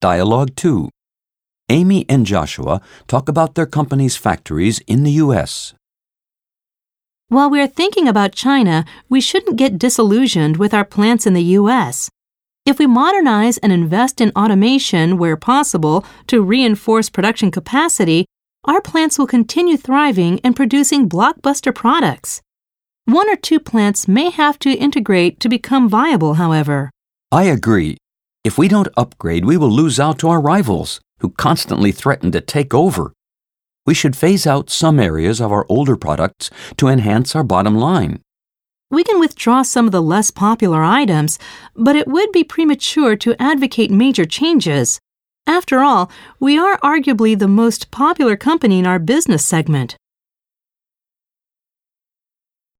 Dialogue 2. Amy and Joshua talk about their company's factories in the U.S. While we're thinking about China, we shouldn't get disillusioned with our plants in the U.S. If we modernize and invest in automation where possible to reinforce production capacity, our plants will continue thriving and producing blockbuster products. One or two plants may have to integrate to become viable, however. I agree. If we don't upgrade, we will lose out to our rivals, who constantly threaten to take over. We should phase out some areas of our older products to enhance our bottom line. We can withdraw some of the less popular items, but it would be premature to advocate major changes. After all, we are arguably the most popular company in our business segment.